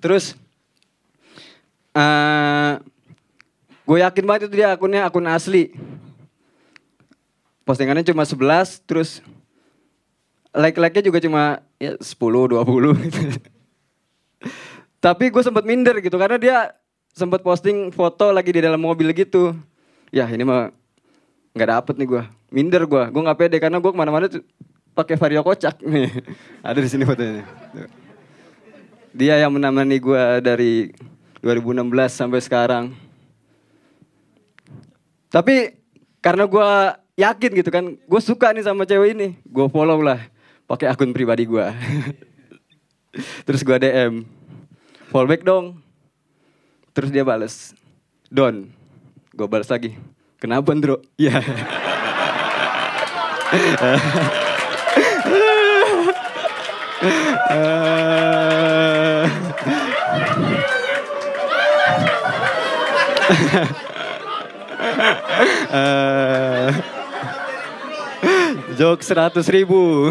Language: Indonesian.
Terus eh gue yakin banget itu dia akunnya akun asli. Postingannya cuma 11 terus like-like-nya juga cuma ya 10 20 gitu. Tapi gue sempat minder gitu karena dia sempat posting foto lagi di dalam mobil gitu. Ya ini mah nggak dapet nih gue. Minder gue. Gue nggak pede karena gue ke mana-mana pakai vario kocak nih. Ada di sini fotonya. Dia yang menemani gue dari 2016 sampai sekarang. Tapi karena gue yakin gitu kan, gue suka nih sama cewek ini, gue follow lah pakai akun pribadi gue. Terus gue DM, follow back dong. Terus dia bales, Don. Gue balas lagi, kenapa Andro? Iya. Eh, jok seratus ribu.